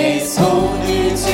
is holy